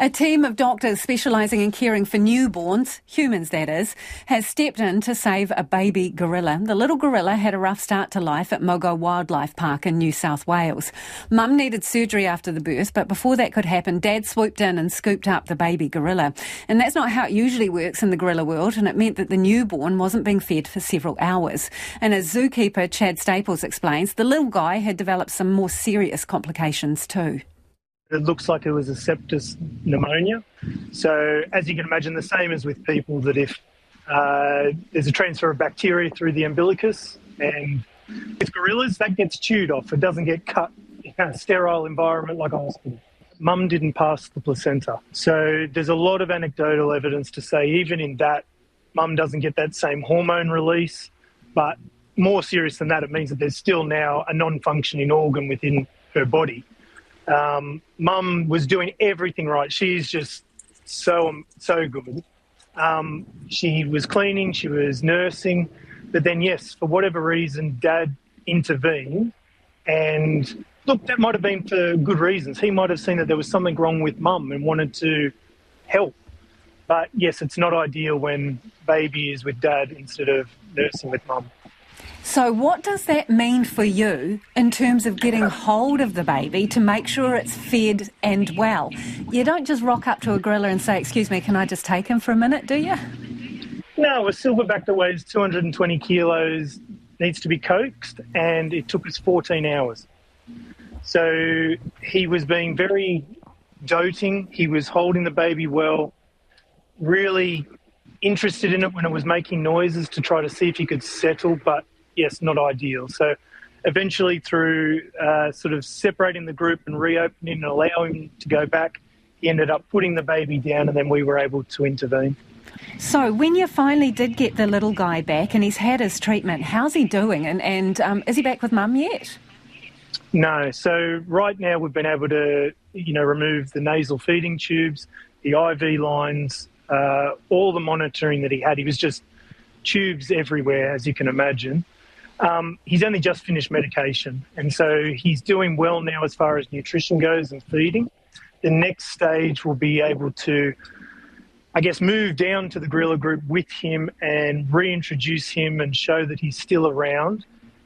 A team of doctors specialising in caring for newborns, humans that is, has stepped in to save a baby gorilla. The little gorilla had a rough start to life at Mogo Wildlife Park in New South Wales. Mum needed surgery after the birth, but before that could happen, Dad swooped in and scooped up the baby gorilla. And that's not how it usually works in the gorilla world, and it meant that the newborn wasn't being fed for several hours. And as zookeeper Chad Staples explains, the little guy had developed some more serious complications too. It looks like it was a sepsis pneumonia. So, as you can imagine, the same as with people, that if uh, there's a transfer of bacteria through the umbilicus, and with gorillas, that gets chewed off. It doesn't get cut in a sterile environment like a hospital. Mum didn't pass the placenta. So, there's a lot of anecdotal evidence to say, even in that, mum doesn't get that same hormone release. But more serious than that, it means that there's still now a non functioning organ within her body. Um, Mum was doing everything right. She's just so so good. Um, she was cleaning, she was nursing, but then yes, for whatever reason, Dad intervened, and look, that might have been for good reasons. He might have seen that there was something wrong with Mum and wanted to help. But yes, it's not ideal when baby is with Dad instead of nursing with Mum. So, what does that mean for you in terms of getting hold of the baby to make sure it's fed and well? You don't just rock up to a gorilla and say, Excuse me, can I just take him for a minute, do you? No, a silverback that weighs 220 kilos needs to be coaxed, and it took us 14 hours. So, he was being very doting, he was holding the baby well, really interested in it when it was making noises to try to see if he could settle, but yes, not ideal. So eventually, through uh, sort of separating the group and reopening and allowing to go back, he ended up putting the baby down, and then we were able to intervene. So, when you finally did get the little guy back and he's had his treatment, how's he doing? And, and um, is he back with mum yet? No. So, right now we've been able to, you know, remove the nasal feeding tubes, the IV lines, uh, all the monitoring that he had. He was just tubes everywhere, as you can imagine. Um, he's only just finished medication, and so he's doing well now as far as nutrition goes and feeding. The next stage will be able to, I guess, move down to the gorilla group with him and reintroduce him and show that he's still around.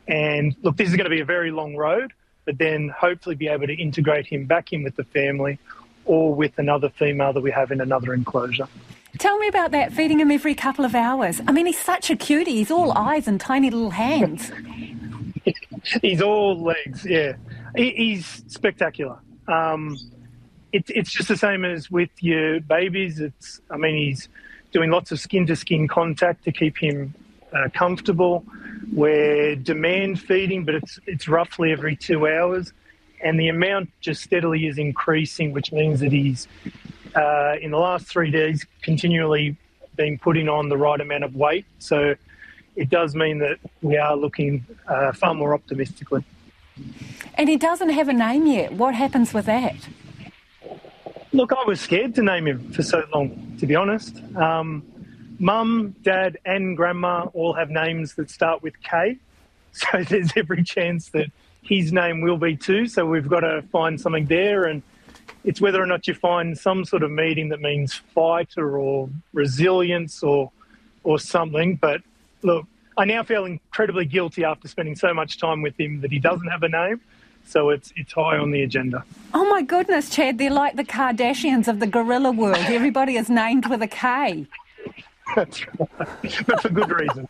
And look, this is going to be a very long road, but then hopefully be able to integrate him back in with the family or with another female that we have in another enclosure. Tell me about that, feeding him every couple of hours. I mean, he's such a cutie. He's all eyes and tiny little hands. he's all legs, yeah. he's spectacular. Um, it, it's just the same as with your babies. It's, I mean, he's doing lots of skin to skin contact to keep him uh, comfortable. We're demand feeding, but it's it's roughly every two hours, and the amount just steadily is increasing, which means that he's uh, in the last three days continually been putting on the right amount of weight. So it does mean that we are looking uh, far more optimistically. And he doesn't have a name yet. What happens with that? Look, I was scared to name him for so long, to be honest. Um, Mum, Dad, and Grandma all have names that start with K. So there's every chance that his name will be too. So we've got to find something there. And it's whether or not you find some sort of meeting that means fighter or resilience or or something. But look, I now feel incredibly guilty after spending so much time with him that he doesn't have a name. So it's it's high on the agenda. Oh my goodness, Chad! They're like the Kardashians of the gorilla world. Everybody is named with a K. That's right, but for good reason.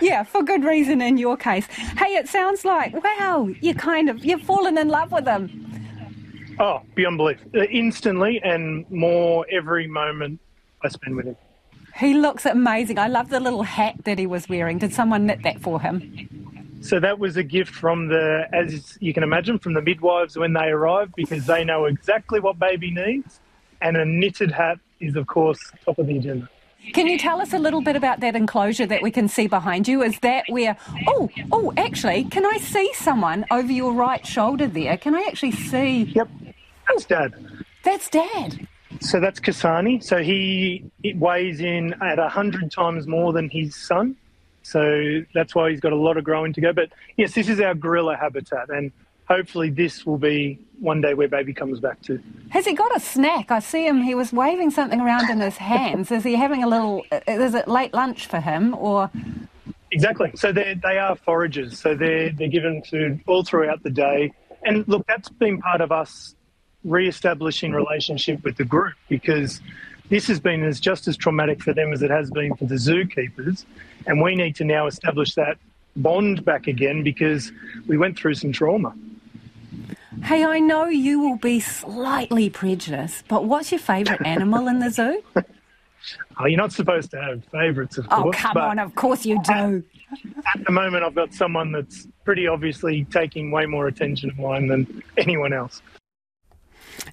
yeah, for good reason in your case. Hey, it sounds like wow, you kind of you've fallen in love with them. Oh, beyond belief. Uh, instantly and more every moment I spend with him. He looks amazing. I love the little hat that he was wearing. Did someone knit that for him? So that was a gift from the, as you can imagine, from the midwives when they arrive because they know exactly what baby needs. And a knitted hat is, of course, top of the agenda. Can you tell us a little bit about that enclosure that we can see behind you? Is that where? Oh, oh, actually, can I see someone over your right shoulder there? Can I actually see? Yep, that's Dad. That's Dad. So that's Kasani. So he it weighs in at hundred times more than his son. So that's why he's got a lot of growing to go. But yes, this is our gorilla habitat, and hopefully this will be one day where baby comes back to. Has he got a snack? I see him, he was waving something around in his hands. Is he having a little, uh, is it late lunch for him or? Exactly. So they they are foragers. So they're they're given food all throughout the day. And look, that's been part of us re-establishing relationship with the group because this has been as just as traumatic for them as it has been for the zookeepers, and we need to now establish that bond back again because we went through some trauma. Hey, I know you will be slightly prejudiced, but what's your favourite animal in the zoo? Oh, you're not supposed to have favourites, of oh, course. Oh, come on, of course you do. At, at the moment, I've got someone that's pretty obviously taking way more attention of mine than anyone else.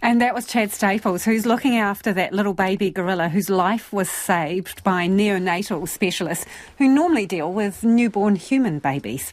And that was Chad Staples, who's looking after that little baby gorilla whose life was saved by neonatal specialists who normally deal with newborn human babies.